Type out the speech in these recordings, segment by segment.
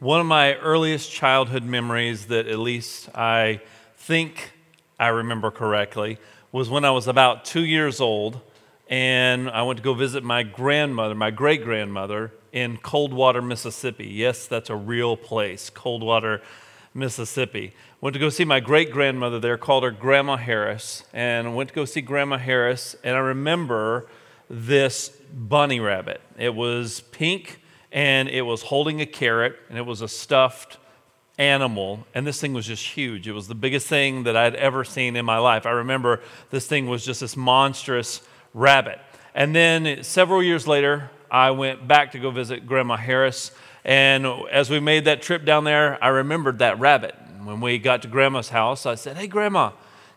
One of my earliest childhood memories that at least I think I remember correctly was when I was about two years old and I went to go visit my grandmother, my great grandmother, in Coldwater, Mississippi. Yes, that's a real place, Coldwater, Mississippi. Went to go see my great grandmother there, called her Grandma Harris, and went to go see Grandma Harris, and I remember this bunny rabbit. It was pink and it was holding a carrot, and it was a stuffed animal, and this thing was just huge. It was the biggest thing that I'd ever seen in my life. I remember this thing was just this monstrous rabbit. And then several years later, I went back to go visit Grandma Harris, and as we made that trip down there, I remembered that rabbit. When we got to Grandma's house, I said, Hey, Grandma,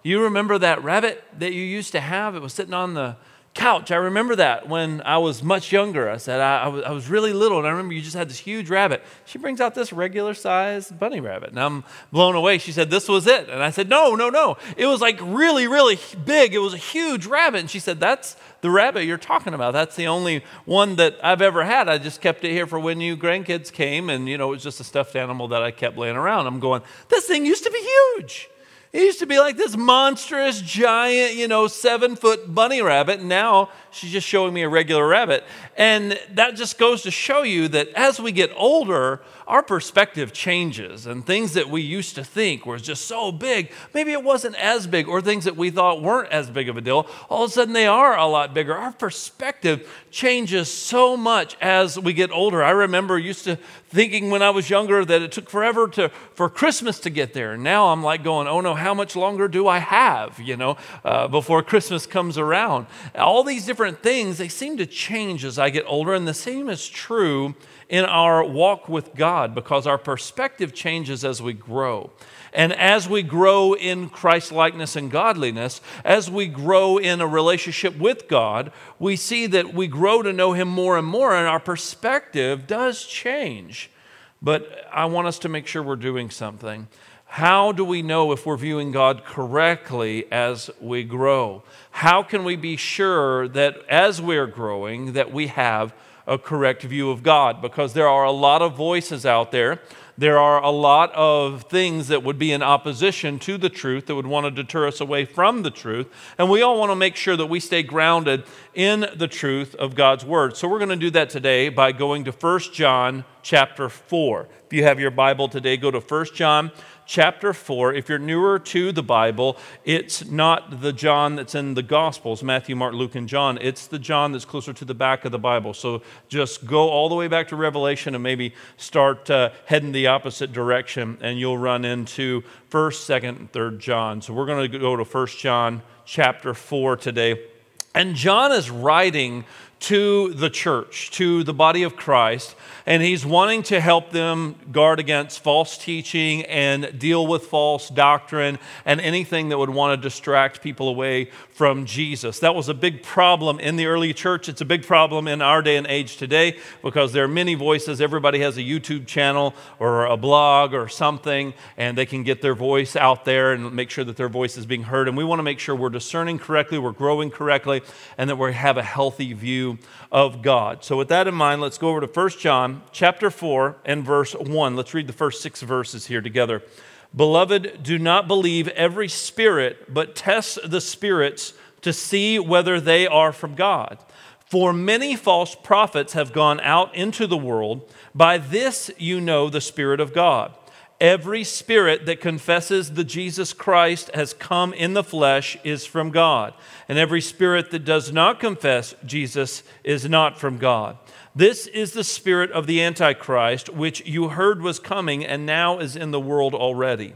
you remember that rabbit that you used to have? It was sitting on the couch. I remember that when I was much younger. I said, I, I, was, I, was, really little, and I remember you just had this huge rabbit. She brings out this regular sized bunny rabbit, and I'm blown away. She said, This was it. And I said, No, no, no. It was like really, really big. It was a huge rabbit. And she said, That's the rabbit you're talking about. That's the only one that I've ever had. I just kept it here for when you grandkids came, and, you know, it was just a stuffed animal that I kept laying around. I'm going, This thing used to be huge. It used to be like this monstrous, giant, you know, seven foot bunny rabbit. And now she's just showing me a regular rabbit. And that just goes to show you that as we get older, our perspective changes. And things that we used to think were just so big, maybe it wasn't as big, or things that we thought weren't as big of a deal, all of a sudden they are a lot bigger. Our perspective changes so much as we get older. I remember used to thinking when I was younger that it took forever to, for Christmas to get there. Now I'm like going, oh no, how much longer do I have, you know, uh, before Christmas comes around? All these different things, they seem to change as I get older. And the same is true in our walk with God because our perspective changes as we grow. And as we grow in Christ likeness and godliness, as we grow in a relationship with God, we see that we grow to know Him more and more, and our perspective does change. But I want us to make sure we're doing something. How do we know if we're viewing God correctly as we grow? How can we be sure that as we're growing that we have a correct view of God? Because there are a lot of voices out there there are a lot of things that would be in opposition to the truth that would want to deter us away from the truth. And we all want to make sure that we stay grounded in the truth of God's word. So we're going to do that today by going to 1 John chapter 4. If you have your Bible today, go to 1 John chapter 4. If you're newer to the Bible, it's not the John that's in the Gospels Matthew, Mark, Luke, and John. It's the John that's closer to the back of the Bible. So just go all the way back to Revelation and maybe start uh, heading the opposite direction, and you'll run into 1st, 2nd, and 3rd John. So we're going to go to 1 John chapter 4 today. And John is writing to the church, to the body of Christ, and he's wanting to help them guard against false teaching and deal with false doctrine and anything that would want to distract people away from Jesus. That was a big problem in the early church. It's a big problem in our day and age today because there are many voices. Everybody has a YouTube channel or a blog or something, and they can get their voice out there and make sure that their voice is being heard. And we want to make sure we're discerning correctly, we're growing correctly, and that we have a healthy view of God. So with that in mind, let's go over to 1 John chapter 4 and verse 1. Let's read the first 6 verses here together. Beloved, do not believe every spirit, but test the spirits to see whether they are from God. For many false prophets have gone out into the world. By this you know the Spirit of God. Every spirit that confesses the Jesus Christ has come in the flesh is from God, and every spirit that does not confess Jesus is not from God. This is the spirit of the Antichrist, which you heard was coming and now is in the world already.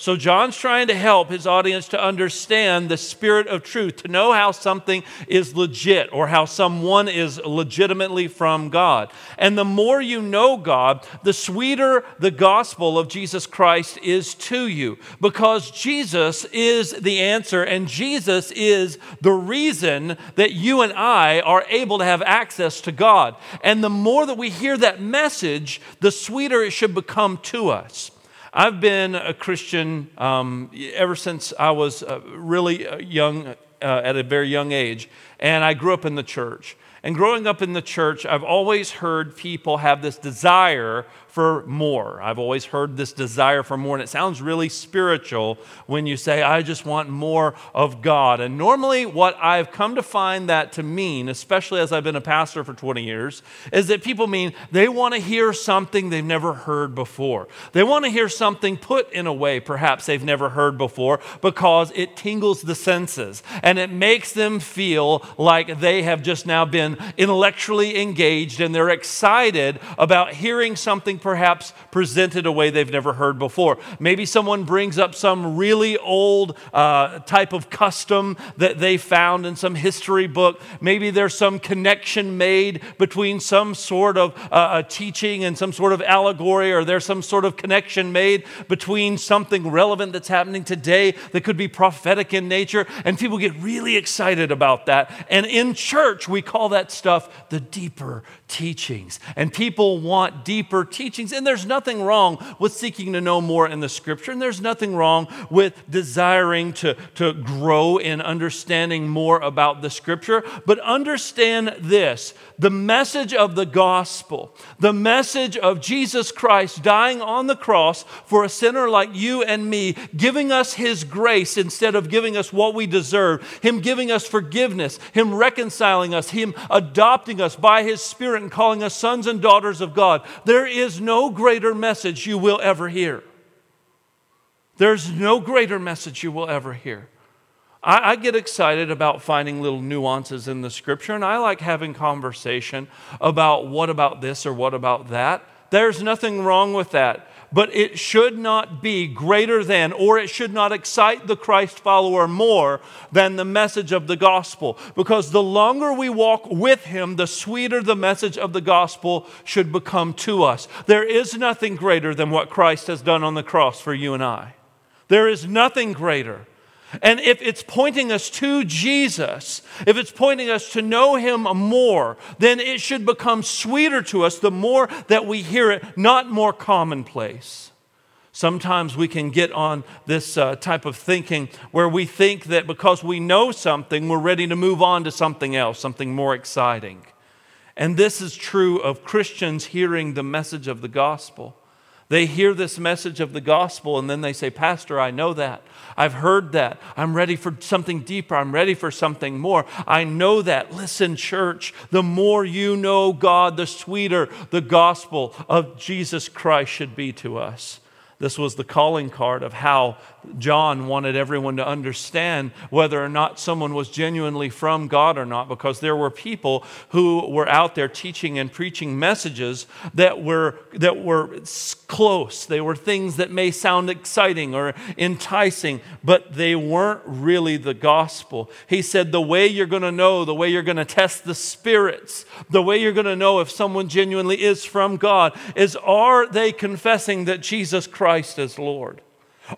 So, John's trying to help his audience to understand the spirit of truth, to know how something is legit or how someone is legitimately from God. And the more you know God, the sweeter the gospel of Jesus Christ is to you because Jesus is the answer and Jesus is the reason that you and I are able to have access to God. And the more that we hear that message, the sweeter it should become to us. I've been a Christian um, ever since I was uh, really uh, young, uh, at a very young age, and I grew up in the church. And growing up in the church, I've always heard people have this desire for more. I've always heard this desire for more, and it sounds really spiritual when you say, I just want more of God. And normally, what I've come to find that to mean, especially as I've been a pastor for 20 years, is that people mean they want to hear something they've never heard before. They want to hear something put in a way perhaps they've never heard before because it tingles the senses and it makes them feel like they have just now been intellectually engaged and they're excited about hearing something perhaps presented a way they've never heard before. Maybe someone brings up some really old uh, type of custom that they found in some history book. Maybe there's some connection made between some sort of uh, teaching and some sort of allegory, or there's some sort of connection made between something relevant that's happening today that could be prophetic in nature. And people get really excited about that. And in church, we call that stuff the deeper teachings. And people want deeper teachings. And there's nothing wrong with seeking to know more in the scripture. And there's nothing wrong with desiring to, to grow in understanding more about the scripture. But understand this the message of the gospel, the message of Jesus Christ dying on the cross for a sinner like you and me, giving us his grace instead of giving us what we deserve, him giving us forgiveness, him reconciling us, him adopting us by his spirit Spirit and calling us sons and daughters of God. There is no greater message you will ever hear. There's no greater message you will ever hear. I, I, get excited about finding little nuances in the scripture, and I like having conversation about what about this or what about that. There's nothing wrong with that but it should not be greater than, or it should not excite the Christ follower more than the message of the gospel. Because the longer we walk with Him, the sweeter the message of the gospel should become to us. There is nothing greater than what Christ has done on the cross for you and I. There is nothing greater. And if it's pointing us to Jesus, if it's pointing us to know Him more, then it should become sweeter to us the more that we hear it, not more commonplace. Sometimes we can get on this uh, type of thinking where we think that because we know something, we're ready to move on to something else, something more exciting. And this is true of Christians hearing the message of the gospel. They hear this message of the gospel and then they say, Pastor, I know that. I've heard that. I'm ready for something deeper. I'm ready for something more. I know that. Listen, church, the more you know God, the sweeter the gospel of Jesus Christ should be to us. This was the calling card of how John wanted everyone to understand whether or not someone was genuinely from God or not, because there were people who were out there teaching and preaching messages that were, that were close. They were things that may sound exciting or enticing, but they weren't really the gospel. He said, The way you're going to know, the way you're going to test the spirits, the way you're going to know if someone genuinely is from God is are they confessing that Jesus Christ is Lord?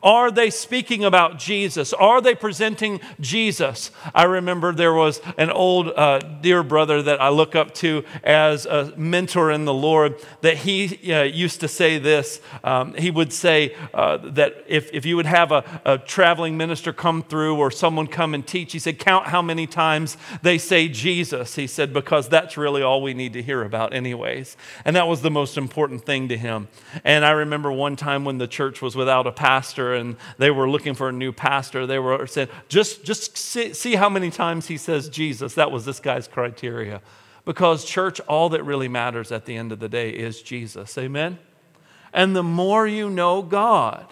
Are they speaking about Jesus? Are they presenting Jesus? I remember there was an old uh, dear brother that I look up to as a mentor in the Lord that he uh, used to say this. Um, he would say uh, that if, if you would have a, a traveling minister come through or someone come and teach, he said, Count how many times they say Jesus. He said, Because that's really all we need to hear about, anyways. And that was the most important thing to him. And I remember one time when the church was without a pastor pastor and they were looking for a new pastor, they were saying, just, just see, see how many times he says Jesus. That was this guy's criteria. Because, church, all that really matters at the end of the day is Jesus. Amen? And the more you know God,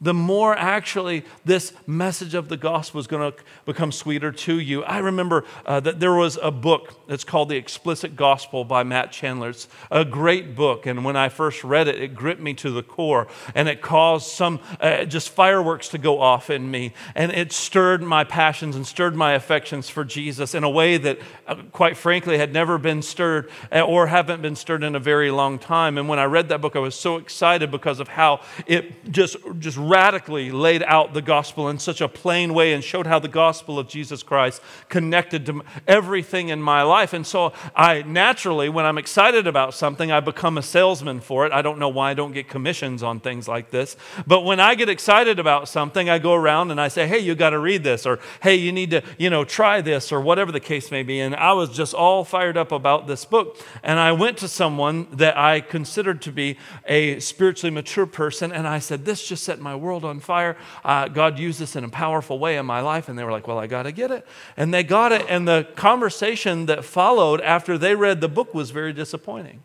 the more actually this message of the gospel is going to become sweeter to you. I remember uh, that there was a book that's called The Explicit Gospel by Matt Chandler. It's a great book, and when I first read it, it gripped me to the core, and it caused some uh, just fireworks to go off in me, and it stirred my passions and stirred my affections for Jesus in a way that, uh, quite frankly, had never been stirred uh, or haven't been stirred in a very long time. And when I read that book, I was so excited because of how it just just radically laid out the gospel in such a plain way and showed how the gospel of Jesus Christ connected to everything in my life. And so I naturally, when I'm excited about something, I become a salesman for it. I don't know why I don't get commissions on things like this. But when I get excited about something, I go around and I say, hey, you got to read this, or hey, you need to, you know, try this, or whatever the case may be. And I was just all fired up about this book. And I went to someone that I considered to be a spiritually mature person, and I said, this just set my world on fire. Uh, God used this in a powerful way in my life. And they were like, Well, I got to get it. And they got it. And the conversation that followed after they read the book was very disappointing.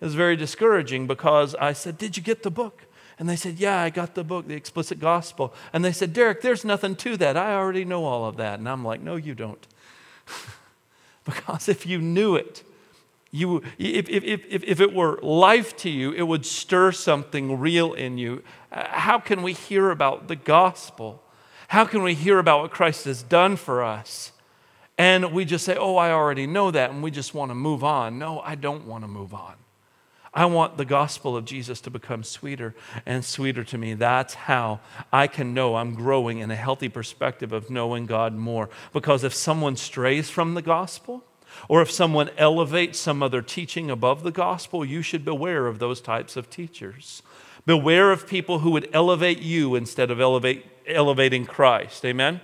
It was very discouraging because I said, Did you get the book? And they said, Yeah, I got the book, The Explicit Gospel. And they said, Derek, there's nothing to that. I already know all of that. And I'm like, No, you don't. because if you knew it, you, if, if, if, if it were life to you, it would stir something real in you. Uh, how can we hear about the gospel? How can we hear about what Christ has done for us? And we just say, oh, I already know that, and we just want to move on. No, I don't want to move on. I want the gospel of Jesus to become sweeter and sweeter to me. That's how I can know I'm growing in a healthy perspective of knowing God more. Because if someone strays from the gospel, or if someone elevates some other teaching above the gospel, you should beware of those types of teachers. Beware of people who would elevate you instead of elevate, elevating Christ. Amen?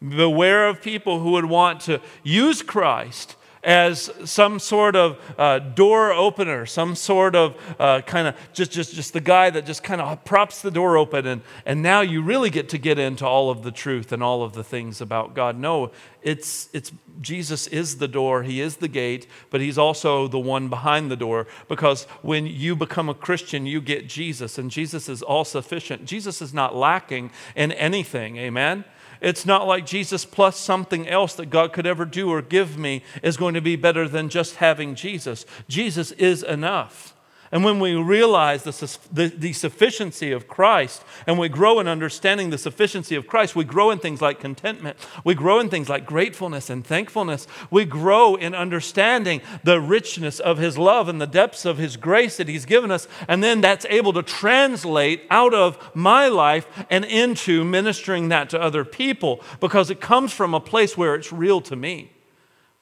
Beware of people who would want to use Christ as some sort of uh, door opener, some sort of uh, kind of just, just, just the guy that just kind of props the door open, and, and now you really get to get into all of the truth and all of the things about God. No, it's, it's Jesus is the door, He is the gate, but He's also the one behind the door because when you become a Christian, you get Jesus, and Jesus is all sufficient. Jesus is not lacking in anything, amen? It's not like Jesus plus something else that God could ever do or give me is going to be better than just having Jesus. Jesus is enough. And when we realize the, the, the, sufficiency of Christ and we grow in understanding the sufficiency of Christ, we grow in things like contentment. We grow in things like gratefulness and thankfulness. We grow in understanding the richness of His love and the depths of His grace that He's given us. And then that's able to translate out of my life and into ministering that to other people because it comes from a place where it's real to me.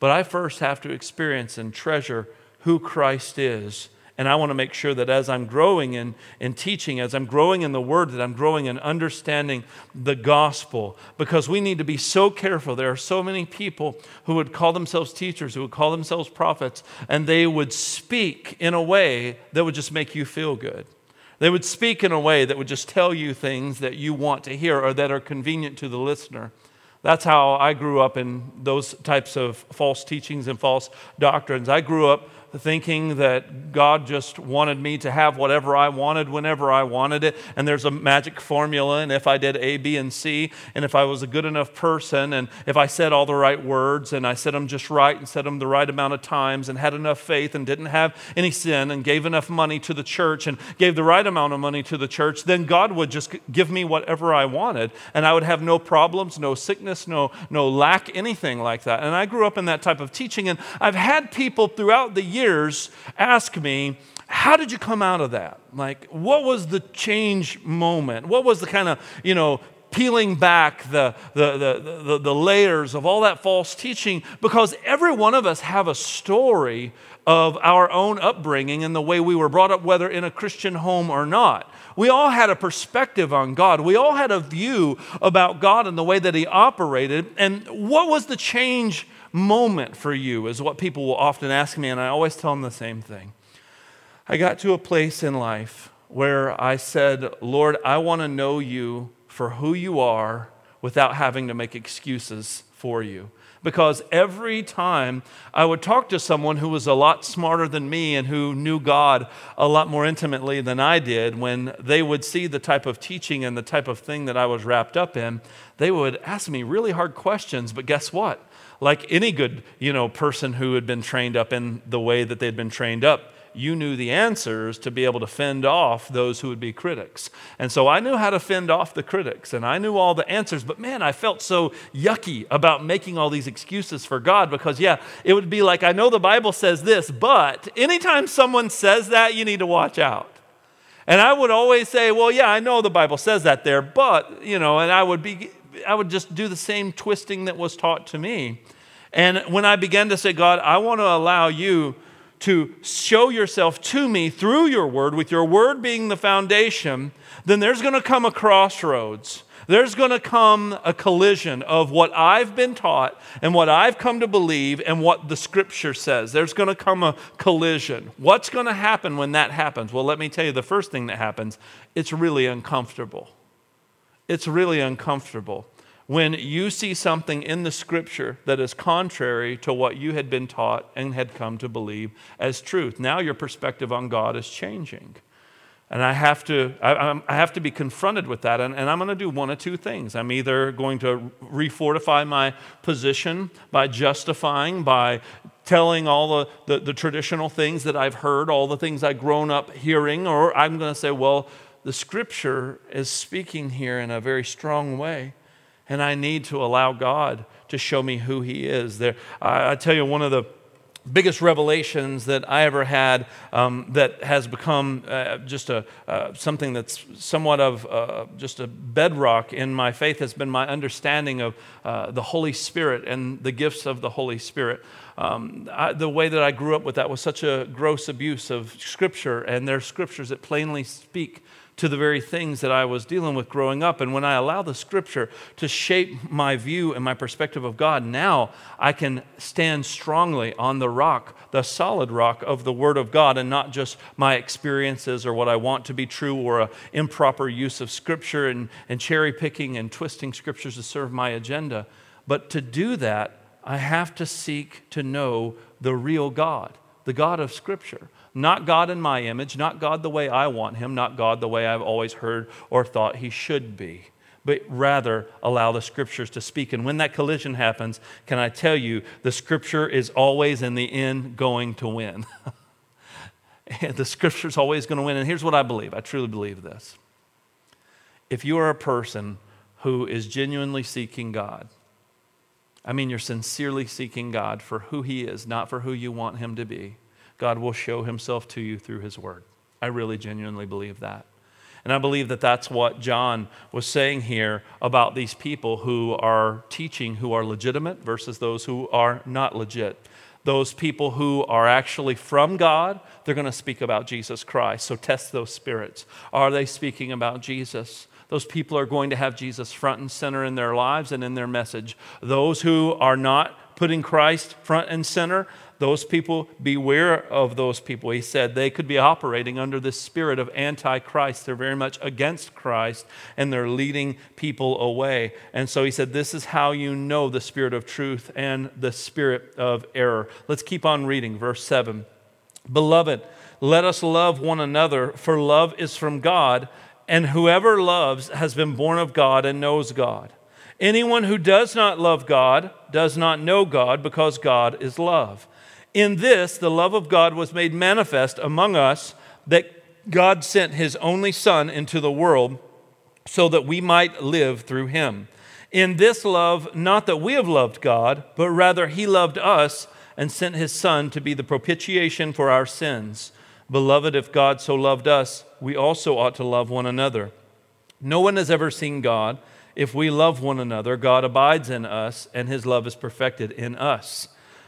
But I first have to experience and treasure who Christ is and I want to make sure that as I'm growing in, in teaching, as I'm growing in the word, that I'm growing in understanding the gospel. Because we need to be so careful. There are so many people who would call themselves teachers, who would call themselves prophets, and they would speak in a way that would just make you feel good. They would speak in a way that would just tell you things that you want to hear or that are convenient to the listener. That's how I grew up in those types of false teachings and false doctrines. I grew up thinking that God just wanted me to have whatever I wanted whenever I wanted it. And there's a magic formula. And if I did A, B, and C, and if I was a good enough person, and if I said all the right words, and I said them just right, and said them the right amount of times, and had enough faith, and didn't have any sin, and gave enough money to the church, and gave the right amount of money to the church, then God would just give me whatever I wanted. And I would have no problems, no sickness, no, no lack, anything like that. And I grew up in that type of teaching. And I've had people throughout the years years ask me, how did you come out of that? Like, what was the change moment? What was the kind of, you know, peeling back the, the, the, the, the layers of all that false teaching? Because every one of us have a story of our own upbringing and the way we were brought up, whether in a Christian home or not. We all had a perspective on God. We all had a view about God and the way that He operated. And what was the change moment for you is what people will often ask me, and I always tell them the same thing. I got to a place in life where I said, Lord, I want to know you for who you are without having to make excuses for you because every time I would talk to someone who was a lot smarter than me and who knew God a lot more intimately than I did, when they would see the type of teaching and the type of thing that I was wrapped up in, they would ask me really hard questions. But guess what? Like any good, you know, person who had been trained up in the way that they'd been trained up, you knew the answers to be able to fend off those who would be critics. And so I knew how to fend off the critics and I knew all the answers, but man, I felt so yucky about making all these excuses for God because, yeah, it would be like, I know the Bible says this, but anytime someone says that, you need to watch out. And I would always say, well, yeah, I know the Bible says that there, but, you know, and I would be, I would just do the same twisting that was taught to me. And when I began to say, God, I want to allow you to show yourself to me through your word, with your word being the foundation, then there's going to come a crossroads. There's going to come a collision of what I've been taught and what I've come to believe and what the scripture says. There's going to come a collision. What's going to happen when that happens? Well, let me tell you the first thing that happens it's really uncomfortable. It's really uncomfortable when you see something in the scripture that is contrary to what you had been taught and had come to believe as truth. Now your perspective on God is changing. And I have to, I, I have to be confronted with that. And, and I'm going to do one of two things. I'm either going to refortify my position by justifying, by telling all the, the, the traditional things that I've heard, all the things I've grown up hearing, or I'm going to say, well, the scripture is speaking here in a very strong way and I need to allow God to show me who He is. There, I, I tell you, one of the biggest revelations that I ever had um, that has become uh, just a uh, something that's somewhat of uh, just a bedrock in my faith has been my understanding of uh, the Holy Spirit and the gifts of the Holy Spirit. Um, I, the way that I grew up with that was such a gross abuse of Scripture, and there are scriptures that plainly speak to the very things that I was dealing with growing up. And when I allow the scripture to shape my view and my perspective of God, now I can stand strongly on the rock, the solid rock of the Word of God, and not just my experiences or what I want to be true or an improper use of scripture and, and cherry picking and twisting scriptures to serve my agenda. But to do that, I have to seek to know the real God, the God of Scripture. Not God in my image, not God the way I want him, not God the way I've always heard or thought he should be, but rather allow the scriptures to speak. And when that collision happens, can I tell you, the scripture is always in the end going to win. the scripture is always going to win. And here's what I believe I truly believe this. If you are a person who is genuinely seeking God, I mean, you're sincerely seeking God for who He is, not for who you want Him to be God will show himself to you through his word. I really genuinely believe that. And I believe that that's what John was saying here about these people who are teaching who are legitimate versus those who are not legit. Those people who are actually from God, they're going to speak about Jesus Christ. So test those spirits. Are they speaking about Jesus? Those people are going to have Jesus front and center in their lives and in their message. Those who are not putting Christ front and center, those people, beware of those people. He said they could be operating under this spirit of antichrist. They're very much against Christ and they're leading people away. And so he said, This is how you know the spirit of truth and the spirit of error. Let's keep on reading, verse 7. Beloved, let us love one another, for love is from God, and whoever loves has been born of God and knows God. Anyone who does not love God does not know God because God is love. In this, the love of God was made manifest among us that God sent his only Son into the world so that we might live through him. In this love, not that we have loved God, but rather he loved us and sent his Son to be the propitiation for our sins. Beloved, if God so loved us, we also ought to love one another. No one has ever seen God. If we love one another, God abides in us, and his love is perfected in us.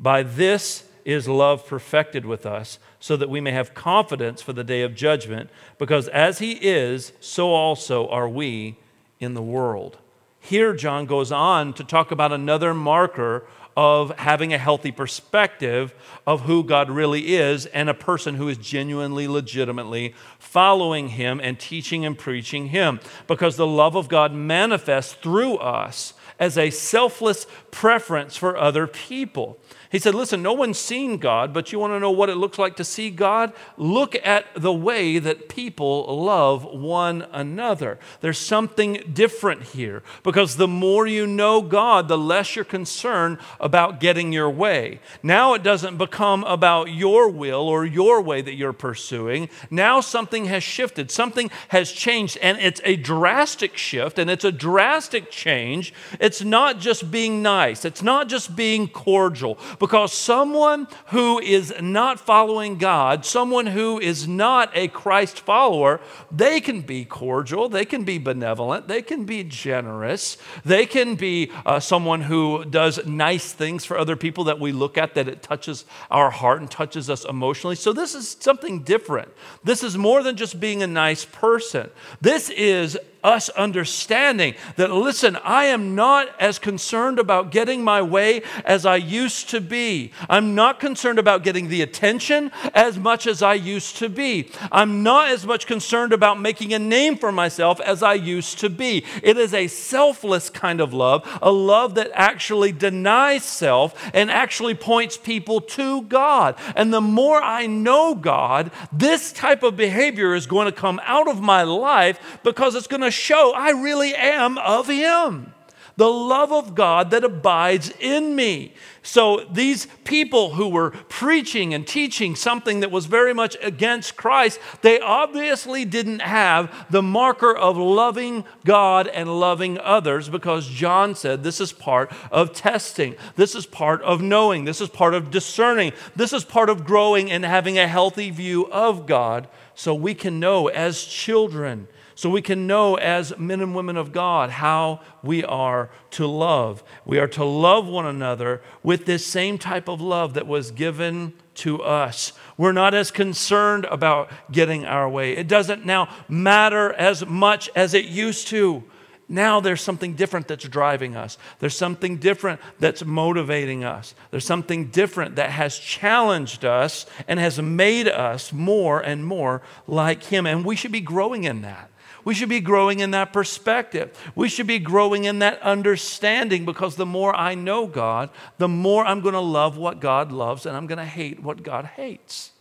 By this is love perfected with us, so that we may have confidence for the day of judgment, because as he is, so also are we in the world. Here, John goes on to talk about another marker of having a healthy perspective of who God really is and a person who is genuinely, legitimately following Him and teaching and preaching Him. Because the love of God manifests through us as a selfless preference for other people. He said, Listen, no one's seen God, but you want to know what it looks like to see God? Look at the way that people love one another. There's something different here because the more you know God, the less you're concerned about getting your way. Now it doesn't become about your will or your way that you're pursuing. Now something has shifted, something has changed, and it's a drastic shift and it's a drastic change. It's not just being nice, it's not just being cordial because someone who is not following God, someone who is not a Christ follower, they can be cordial, they can be benevolent, they can be generous, they can be uh, someone who does nice things for other people that we look at that it touches our heart and touches us emotionally. So this is something different. This is more than just being a nice person. This is us understanding that, listen, I am not as concerned about getting my way as I used to be. I'm not concerned about getting the attention as much as I used to be. I'm not as much concerned about making a name for myself as I used to be. It is a selfless kind of love, a love that actually denies self and actually points people to God. And the more I know God, this type of behavior is going to come out of my life because it's going to show I really am of Him. The love of God that abides in me. So, these people who were preaching and teaching something that was very much against Christ, they obviously didn't have the marker of loving God and loving others because John said this is part of testing. This is part of knowing. This is part of discerning. This is part of growing and having a healthy view of God so we can know as children so we can know as men and women of God how we are to love. We are to love one another with this same type of love that was given to us. We're not as concerned about getting our way. It doesn't now matter as much as it used to. Now there's something different that's driving us. There's something different that's motivating us. There's something different that has challenged us and has made us more and more like Him. And we should be growing in that. We should be growing in that perspective. We should be growing in that understanding because the more I know God, the more I'm going to love what God loves and I'm going to hate what God hates.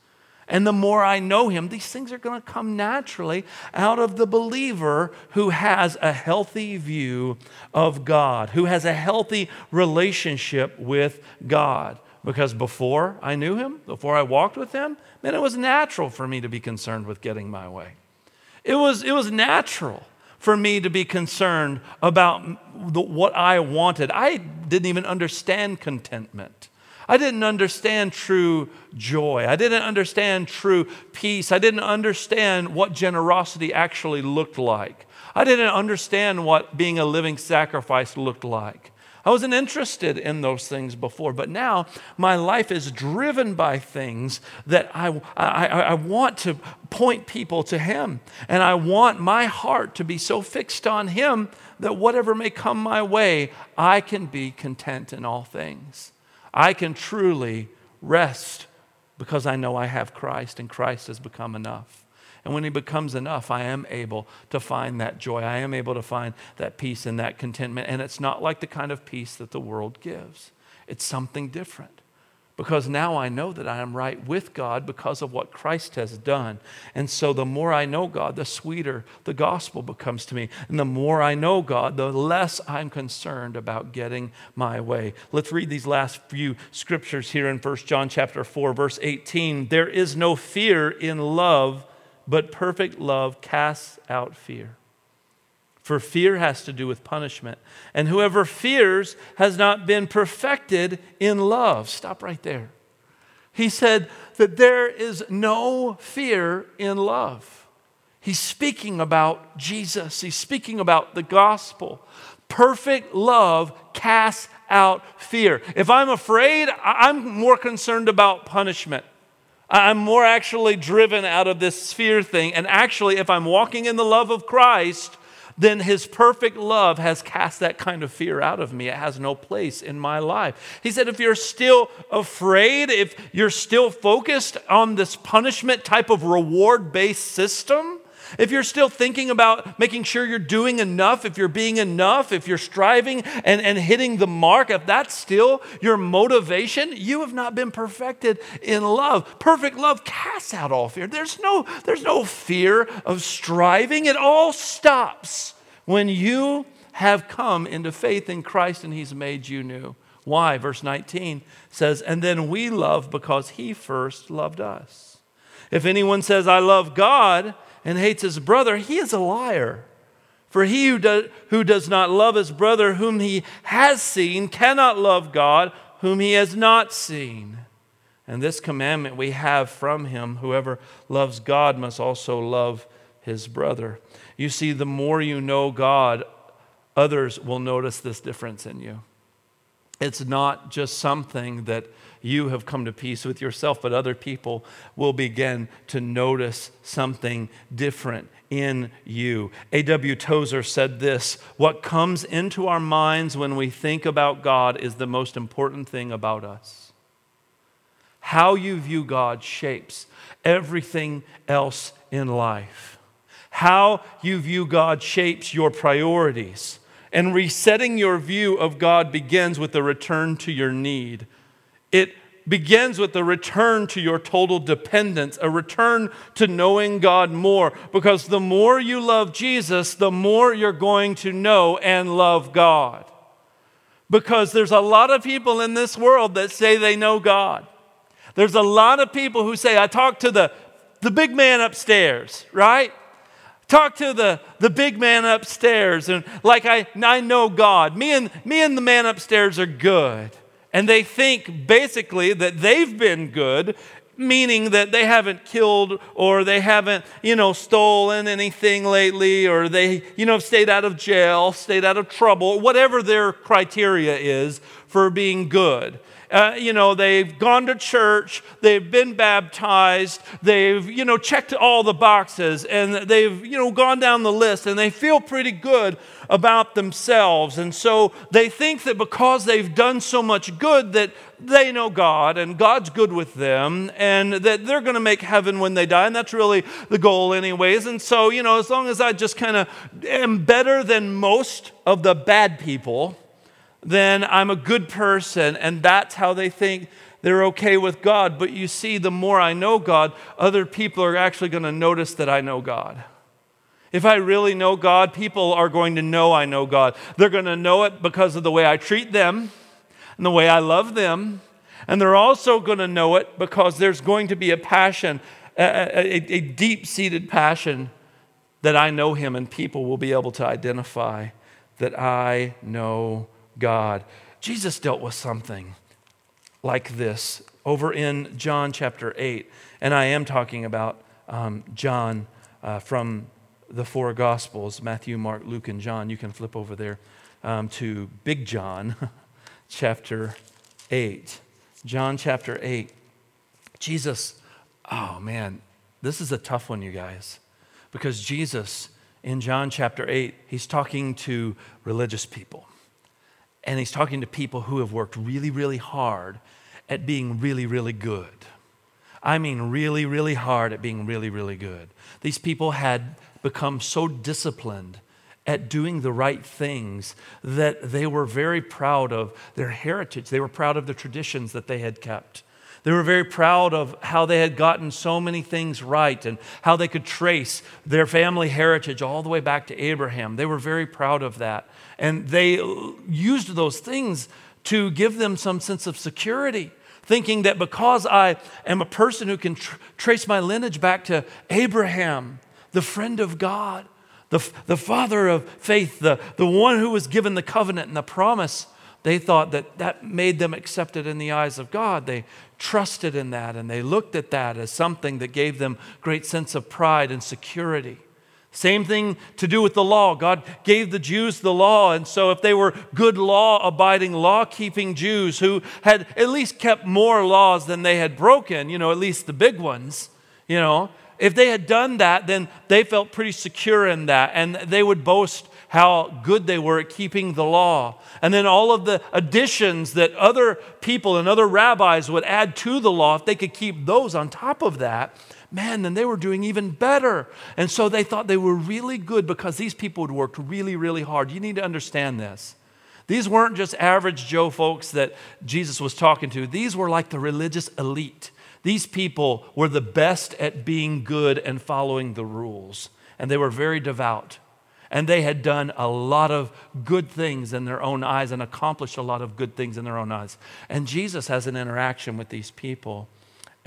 And the more I know Him, these things are going to come naturally out of the believer who has a healthy view of God, who has a healthy relationship with God. Because before I knew Him, before I walked with Him, then it was natural for me to be concerned with getting my way. It was, it was natural for me to be concerned about the, what I wanted. I didn't even understand contentment. I didn't understand true joy. I didn't understand true peace. I didn't understand what generosity actually looked like. I didn't understand what being a living sacrifice looked like. I wasn't interested in those things before, but now my life is driven by things that I, I, I, want to point people to Him. And I want my heart to be so fixed on Him that whatever may come my way, I can be content in all things. I can truly rest because I know I have Christ and Christ has become enough. And when He becomes enough, I am able to find that joy. I am able to find that peace and that contentment. And it's not like the kind of peace that the world gives, it's something different. Because now I know that I am right with God because of what Christ has done. And so the more I know God, the sweeter the gospel becomes to me. And the more I know God, the less I'm concerned about getting my way. Let's read these last few scriptures here in 1 John chapter 4 verse 18. There is no fear in love, but perfect love casts out fear. For fear has to do with punishment. And whoever fears has not been perfected in love. Stop right there. He said that there is no fear in love. He's speaking about Jesus, he's speaking about the gospel. Perfect love casts out fear. If I'm afraid, I'm more concerned about punishment. I'm more actually driven out of this fear thing. And actually, if I'm walking in the love of Christ, then his perfect love has cast that kind of fear out of me. It has no place in my life. He said, if you're still afraid, if you're still focused on this punishment type of reward based system, if you're still thinking about making sure you're doing enough, if you're being enough, if you're striving and, and hitting the mark, if that's still your motivation, you have not been perfected in love. Perfect love casts out all fear. There's no, there's no fear of striving. It all stops when you have come into faith in Christ and He's made you new. Why? Verse 19 says, And then we love because He first loved us. If anyone says, I love God, and hates his brother, he is a liar. For he who, do, who does not love his brother whom he has seen cannot love God whom he has not seen. And this commandment we have from him whoever loves God must also love his brother. You see, the more you know God, others will notice this difference in you. It's not just something that you have come to peace with yourself, but other people will begin to notice something different in you. A.W. Tozer said this What comes into our minds when we think about God is the most important thing about us. How you view God shapes everything else in life. How you view God shapes your priorities. And resetting your view of God begins with a return to your need it begins with a return to your total dependence, a return to knowing God more. Because the more you love Jesus, the more you're going to know and love God. Because there's a lot of people in this world that say they know God. There's a lot of people who say, I talk to the, the big man upstairs, right? Talk to the, the big man upstairs, and like I, I know God. Me and, me and the man upstairs are good. And they think basically that they've been good, meaning that they haven't killed or they haven't, you know, stolen anything lately or they, you know, stayed out of jail, stayed out of trouble, whatever their criteria is for being good. Uh, you know, they've gone to church, they've been baptized, they've, you know, checked all the boxes, and they've, you know, gone down the list, and they feel pretty good about themselves. And so they think that because they've done so much good that they know God and God's good with them and that they're going to make heaven when they die. And that's really the goal, anyways. And so, you know, as long as I just kind of am better than most of the bad people, then I'm a good person, and that's how they think they're okay with God. But you see, the more I know God, other people are actually going to notice that I know God. If I really know God, people are going to know I know God. They're going to know it because of the way I treat them and the way I love them. And they're also going to know it because there's going to be a passion, a, a, a deep seated passion that I know Him, and people will be able to identify that I know God. Jesus dealt with something like this over in John chapter 8. And I am talking about um, John uh, from the four Gospels Matthew, Mark, Luke, and John. You can flip over there um, to Big John chapter 8. John chapter 8. Jesus, oh man, this is a tough one, you guys, because Jesus in John chapter 8, he's talking to religious people. And he's talking to people who have worked really, really hard at being really, really good. I mean, really, really hard at being really, really good. These people had become so disciplined at doing the right things that they were very proud of their heritage. They were proud of the traditions that they had kept. They were very proud of how they had gotten so many things right and how they could trace their family heritage all the way back to Abraham. They were very proud of that. And they used those things to give them some sense of security, thinking that because I am a person who can tr- trace my lineage back to Abraham, the friend of God, the, the father of faith, the, the one who was given the covenant and the promise, they thought that that made them accepted in the eyes of God. They trusted in that and they looked at that as something that gave them great sense of pride and security. Same thing to do with the law. God gave the Jews the law. And so, if they were good law abiding, law keeping Jews who had at least kept more laws than they had broken, you know, at least the big ones, you know, if they had done that, then they felt pretty secure in that. And they would boast how good they were at keeping the law. And then all of the additions that other people and other rabbis would add to the law, if they could keep those on top of that, man, then they were doing even better. And so they thought they were really good because these people had worked really, really hard. You need to understand this. These weren't just average Joe folks that Jesus was talking to, these were like the religious elite. These people were the best at being good and following the rules, and they were very devout. And they had done a lot of good things in their own eyes and accomplished a lot of good things in their own eyes. And Jesus has an interaction with these people.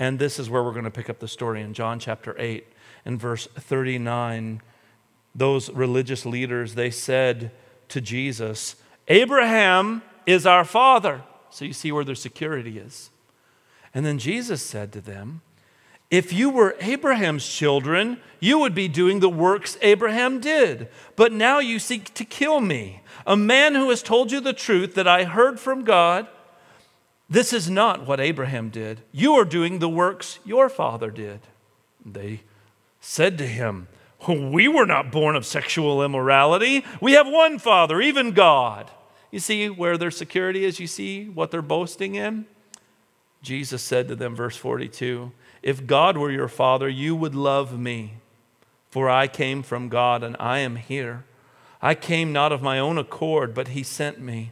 And this is where we're going to pick up the story in John chapter 8 and verse 39. Those religious leaders, they said to Jesus, Abraham is our father. So you see where their security is. And then Jesus said to them, If you were Abraham's children, you would be doing the works Abraham did. But now you seek to kill me, a man who has told you the truth that I heard from God. This is not what Abraham did. You are doing the works your father did. They said to him, We were not born of sexual immorality. We have one father, even God. You see where their security is? You see what they're boasting in? Jesus said to them, verse 42, If God were your father, you would love me, for I came from God and I am here. I came not of my own accord, but he sent me.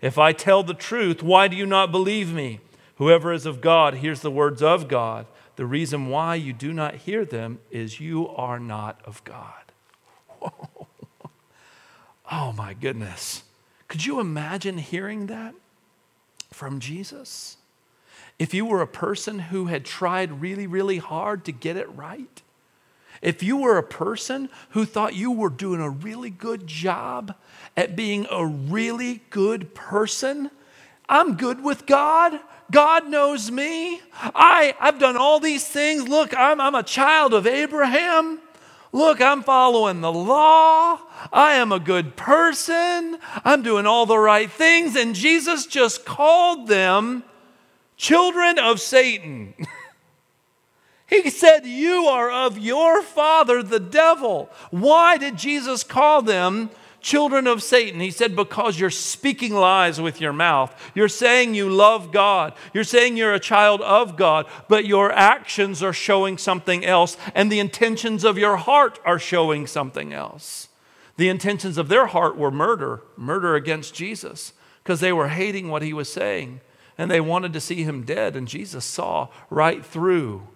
If I tell the truth, why do you not believe me? Whoever is of God hears the words of God. The reason why you do not hear them is you are not of God. Oh my goodness. Could you imagine hearing that from Jesus? If you were a person who had tried really, really hard to get it right, if you were a person who thought you were doing a really good job at being a really good person, I'm good with God. God knows me. I, I've done all these things. Look, I'm, I'm a child of Abraham. Look, I'm following the law. I am a good person. I'm doing all the right things. And Jesus just called them children of Satan. he said, You are of your father, the devil. Why did Jesus call them children of Satan. He said, Because you're speaking lies with your mouth. You're saying you love God. You're saying you're a child of God, but your actions are showing something else, and the intentions of your heart are showing something else. The intentions of their heart were murder, murder against Jesus, because they were hating what he was saying, and they wanted to see him dead, and Jesus saw right through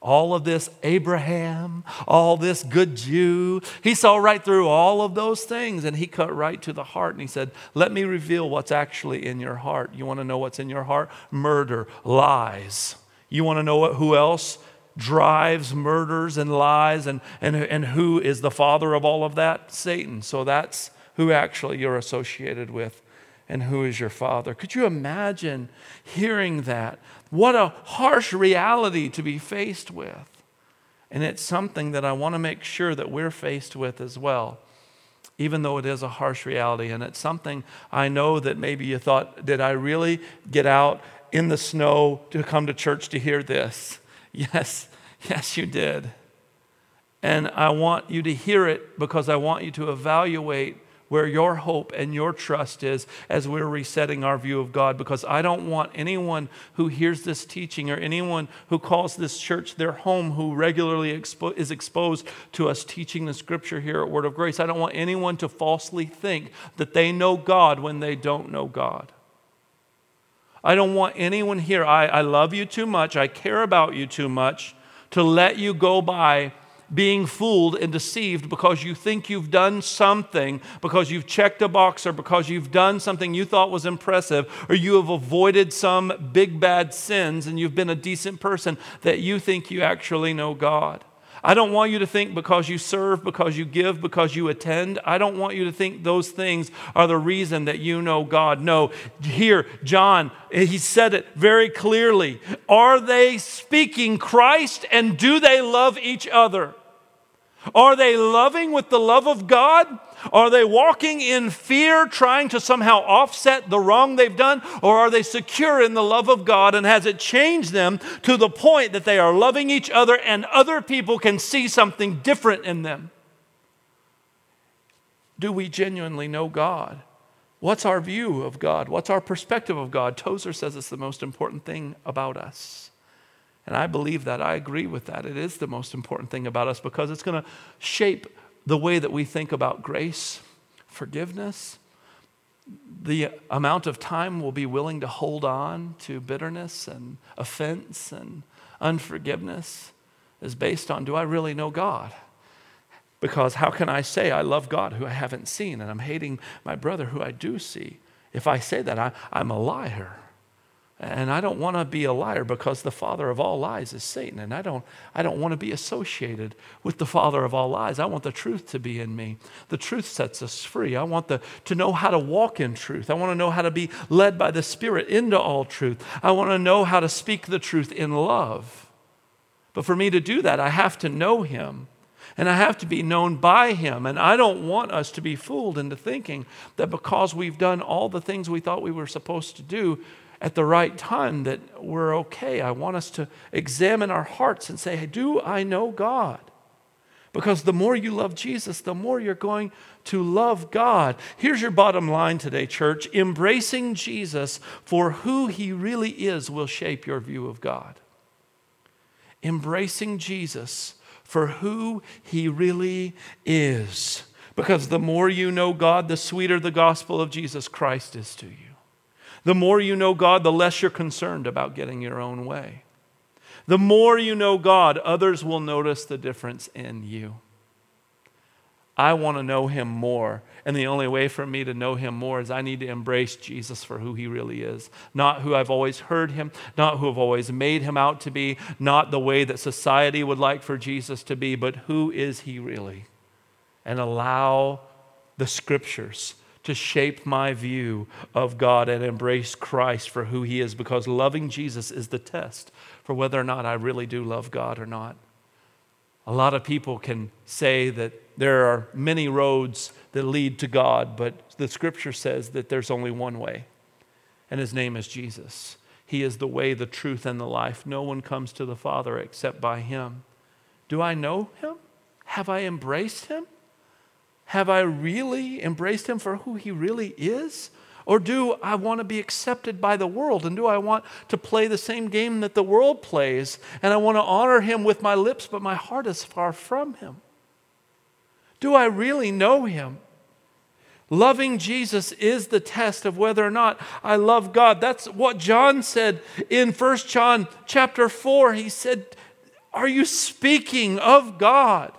all of this Abraham, all this good Jew. He saw right through all of those things and he cut right to the heart and he said, Let me reveal what's actually in your heart. You want to know what's in your heart? Murder, lies. You want to know what, who else drives murders and lies and, and, and who is the father of all of that? Satan. So that's who actually you're associated with and who is your father. Could you imagine hearing that? What a harsh reality to be faced with. And it's something that I want to make sure that we're faced with as well, even though it is a harsh reality. And it's something I know that maybe you thought, did I really get out in the snow to come to church to hear this? Yes, yes, you did. And I want you to hear it because I want you to evaluate where your hope and your trust is as we're resetting our view of God. Because I don't want anyone who hears this teaching or anyone who calls this church their home who regularly expo- is exposed to us teaching the scripture here at Word of Grace. I don't want anyone to falsely think that they know God when they don't know God. I don't want anyone here, I, I love you too much, I care about you too much to let you go by being fooled and deceived because you think you've done something, because you've checked a box, or because you've done something you thought was impressive, or you have avoided some big bad sins and you've been a decent person, that you think you actually know God. I don't want you to think because you serve, because you give, because you attend. I don't want you to think those things are the reason that you know God. No, here, John, he said it very clearly. Are they speaking Christ and do they love each other? Are they loving with the love of God? Are they walking in fear, trying to somehow offset the wrong they've done? Or are they secure in the love of God and has it changed them to the point that they are loving each other and other people can see something different in them? Do we genuinely know God? What's our view of God? What's our perspective of God? Tozer says it's the most important thing about us. And I believe that. I agree with that. It is the most important thing about us because it's going to shape the way that we think about grace, forgiveness, the amount of time we'll be willing to hold on to bitterness and offense and unforgiveness is based on do I really know God? Because how can I say I love God who I haven't seen and I'm hating my brother who I do see? If I say that, I, am a liar. And I don't want to be a liar because the father of all lies is Satan. And I don't, I don't want to be associated with the father of all lies. I want the truth to be in me. The truth sets us free. I want the, to know how to walk in truth. I want to know how to be led by the Spirit into all truth. I want to know how to speak the truth in love. But for me to do that, I have to know him. And I have to be known by him. And I don't want us to be fooled into thinking that because we've done all the things we thought we were supposed to do, at the right time that we're okay. I want us to examine our hearts and say, hey, Do I know God? Because the more you love Jesus, the more you're going to love God. Here's your bottom line today, church. Embracing Jesus for who he really is will shape your view of God. Embracing Jesus for who he really is. Because the more you know God, the sweeter the gospel of Jesus Christ is to you. The more you know God, the less you're concerned about getting your own way. The more you know God, others will notice the difference in you. I want to know him more. And the only way for me to know him more is I need to embrace Jesus for who he really is. Not who I've always heard him, not who I've always made him out to be, not the way that society would like for Jesus to be, but who is he really? And allow the scriptures to shape my view of God and embrace Christ for who He is because loving Jesus is the test for whether or not I really do love God or not. A lot of people can say that there are many roads that lead to God, but the scripture says that there's only one way, and His name is Jesus. He is the way, the truth, and the life. No one comes to the Father except by Him. Do I know Him? Have I embraced Him? Have I really embraced him for who he really is? Or do I want to be accepted by the world? And do I want to play the same game that the world plays? And I want to honor him with my lips, but my heart is far from him. Do I really know him? Loving Jesus is the test of whether or not I love God. That's what John said in 1 John chapter 4. He said, Are you speaking of God?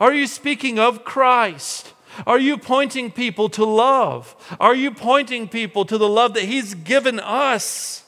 Are you speaking of Christ? Are you pointing people to love? Are you pointing people to the love that He's given us?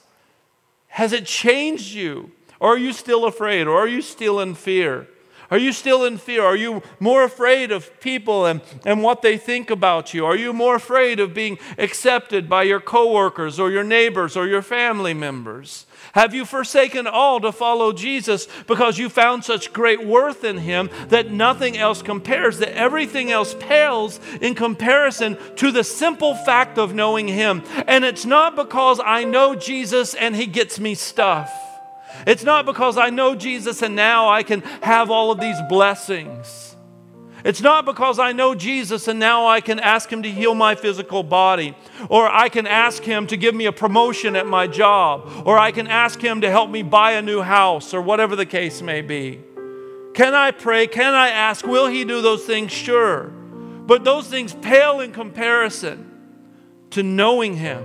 Has it changed you? Or are you still afraid? Or are you still in fear? Are you still in fear? Are you more afraid of people and, and what they think about you? Are you more afraid of being accepted by your coworkers or your neighbors or your family members? Have you forsaken all to follow Jesus because you found such great worth in him that nothing else compares, that everything else pales in comparison to the simple fact of knowing him? And it's not because I know Jesus and he gets me stuff. It's not because I know Jesus and now I can have all of these blessings. It's not because I know Jesus and now I can ask Him to heal my physical body, or I can ask Him to give me a promotion at my job, or I can ask Him to help me buy a new house, or whatever the case may be. Can I pray? Can I ask? Will He do those things? Sure. But those things pale in comparison to knowing Him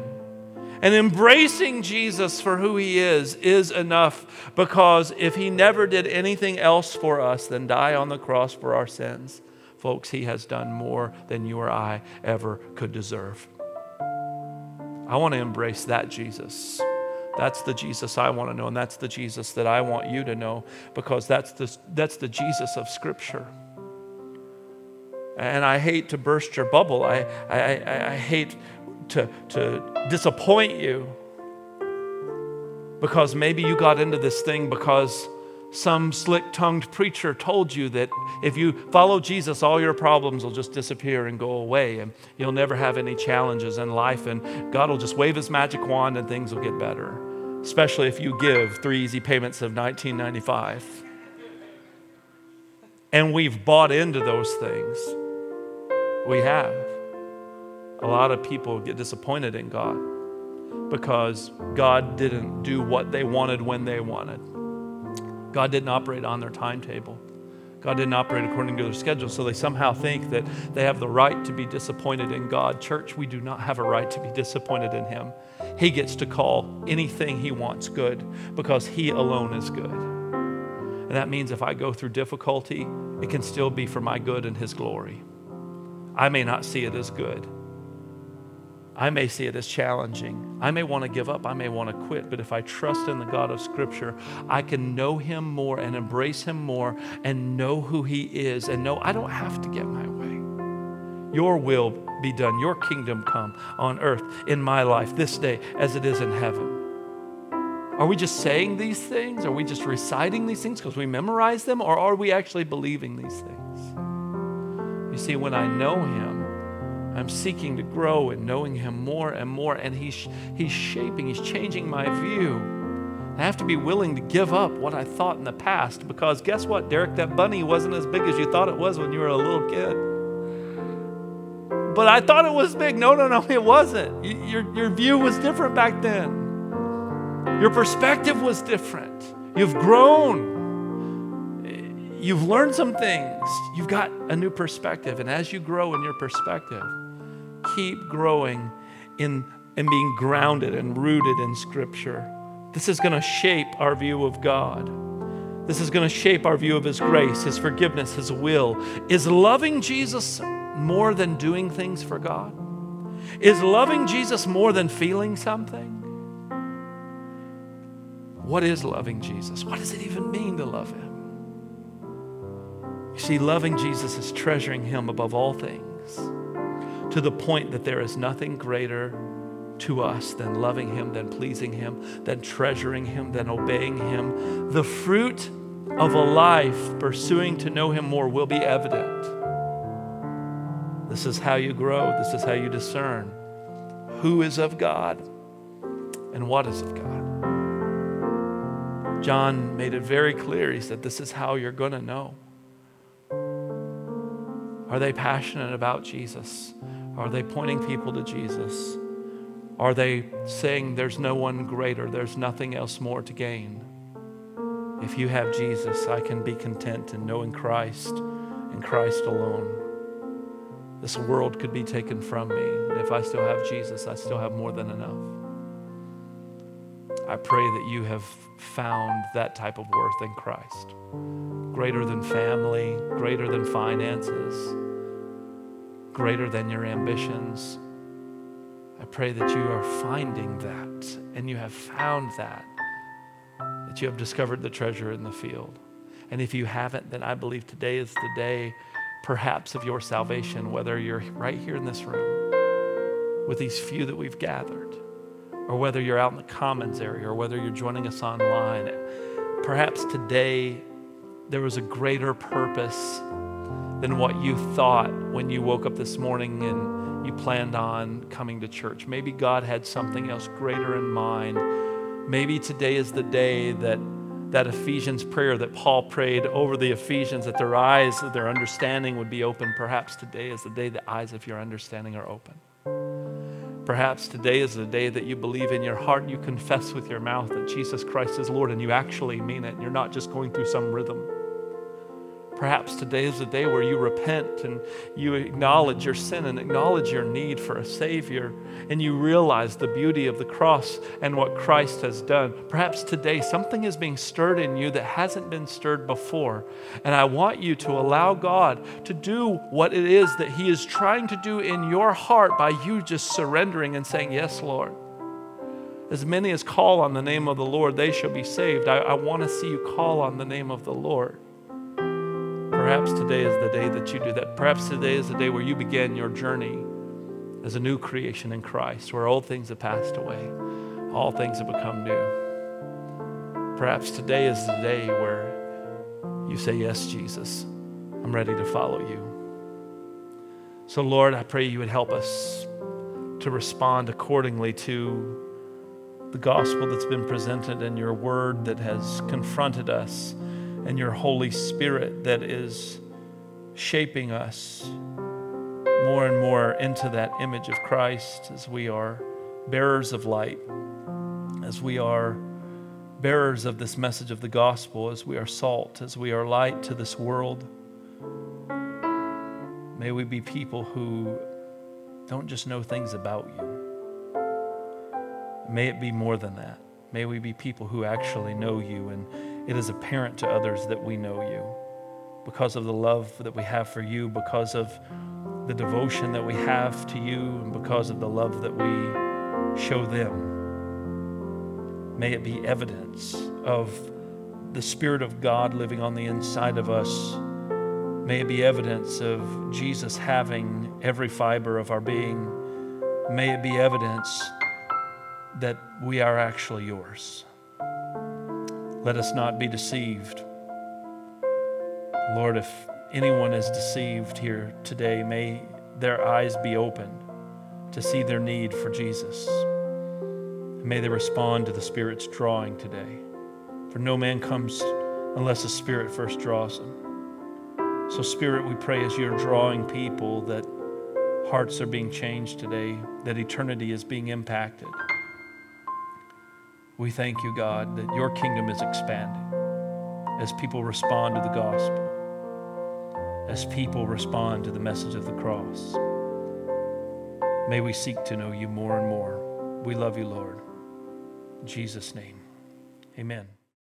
And embracing Jesus for who he is is enough because if he never did anything else for us than die on the cross for our sins, folks, he has done more than you or I ever could deserve. I want to embrace that Jesus. That's the Jesus I want to know, and that's the Jesus that I want you to know because that's the, that's the Jesus of Scripture. And I hate to burst your bubble. I, I, I hate to, to disappoint you because maybe you got into this thing because some slick tongued preacher told you that if you follow Jesus, all your problems will just disappear and go away, and you'll never have any challenges in life, and God will just wave his magic wand and things will get better, especially if you give three easy payments of 1995. And we've bought into those things. We have. A lot of people get disappointed in God because God didn't do what they wanted when they wanted. God didn't operate on their timetable. God didn't operate according to their schedule, so they somehow think that they have the right to be disappointed in God. Church, we do not have a right to be disappointed in Him. He gets to call anything He wants good because He alone is good. And that means if I go through difficulty, it can still be for my good and His glory. I may not see it as good, I may see it as challenging. I may want to give up. I may want to quit. But if I trust in the God of Scripture, I can know Him more and embrace Him more and know who He is and know I don't have to get my way. Your will be done, your kingdom come on earth in my life this day as it is in heaven. Are we just saying these things? Are we just reciting these things because we memorize them? Or are we actually believing these things? You see, when I know Him, I'm seeking to grow and knowing Him more and more, and He's, he's shaping, He's changing my view. I have to be willing to give up what I thought in the past because guess what, Derek? That bunny wasn't as big as you thought it was when you were a little kid. But I thought it was big. No, no, no, it wasn't. Your, your view was different back then. Your perspective was different. You've grown. You've learned some things. You've got a new perspective. And as you grow in your perspective, keep growing in and being grounded and rooted in Scripture. This is going to shape our view of God. This is going to shape our view of His grace, His forgiveness, His will. Is loving Jesus more than doing things for God? Is loving Jesus more than feeling something? What is loving Jesus? What does it even mean to love Him? You see, loving Jesus is treasuring Him above all things to the point that there is nothing greater to us than loving Him, than pleasing Him, than treasuring Him, than obeying Him. The fruit of a life pursuing to know Him more will be evident. This is how you grow, this is how you discern who is of God and what is of God. John made it very clear. He said, This is how you're going to know. Are they passionate about Jesus? Are they pointing people to Jesus? Are they saying there's no one greater, there's nothing else more to gain? If you have Jesus, I can be content in knowing Christ and Christ alone. This world could be taken from me. If I still have Jesus, I still have more than enough. I pray that you have found that type of worth in Christ. Greater than family, greater than finances greater than your ambitions. I pray that you are finding that and you have found that, that you have discovered the treasure in the field. And if you haven't, then I believe today is the day, perhaps, of your salvation, whether you're right here in this room with these few that we've gathered, or whether you're out in the commons area, or whether you're joining us online. Perhaps today there was a greater purpose than what you thought when you woke up this morning and you planned on coming to church. Maybe God had something else greater in mind. Maybe today is the day that that Ephesians prayer that Paul prayed over the Ephesians that their eyes, that their understanding would be open. Perhaps today is the day the eyes of your understanding are open. Perhaps today is the day that you believe in your heart, you confess with your mouth that Jesus Christ is Lord, and you actually mean it. You're not just going through some rhythm. Perhaps today is the day where you repent and you acknowledge your sin and acknowledge your need for a Savior and you realize the beauty of the cross and what Christ has done. Perhaps today something is being stirred in you that hasn't been stirred before. And I want you to allow God to do what it is that He is trying to do in your heart by you just surrendering and saying, Yes, Lord. As many as call on the name of the Lord, they shall be saved. I, I want to see you call on the name of the Lord. Perhaps today is the day that you do that. Perhaps today is the day where you begin your journey as a new creation in Christ, where old things have passed away, all things have become new. Perhaps today is the day where you say, Yes, Jesus, I'm ready to follow you. So, Lord, I pray you would help us to respond accordingly to the gospel that's been presented and your word that has confronted us and your Holy Spirit that is shaping us more and more into that image of Christ as we are bearers of light, as we are bearers of this message of the gospel, as we are salt, as we are light to this world. May we be people who don't just know things about you. May it be more than that. May we be people who actually know you and it is apparent to others that we know you because of the love that we have for you, because of the devotion that we have to you, and because of the love that we show them. May it be evidence of the Spirit of God living on the inside of us. May it be evidence of Jesus having every fiber of our being. May it be evidence that we are actually yours. Let us not be deceived. Lord, if anyone is deceived here today, may their eyes be opened to see their need for Jesus. May they respond to the Spirit's drawing today. For no man comes unless the Spirit first draws them. So, Spirit, we pray as you're drawing people that hearts are being changed today, that eternity is being impacted. We thank you, God, that your kingdom is expanding as people respond to the gospel, as people respond to the message of the cross. May we seek to know you more and more. We love you, Lord. In Jesus' name, amen.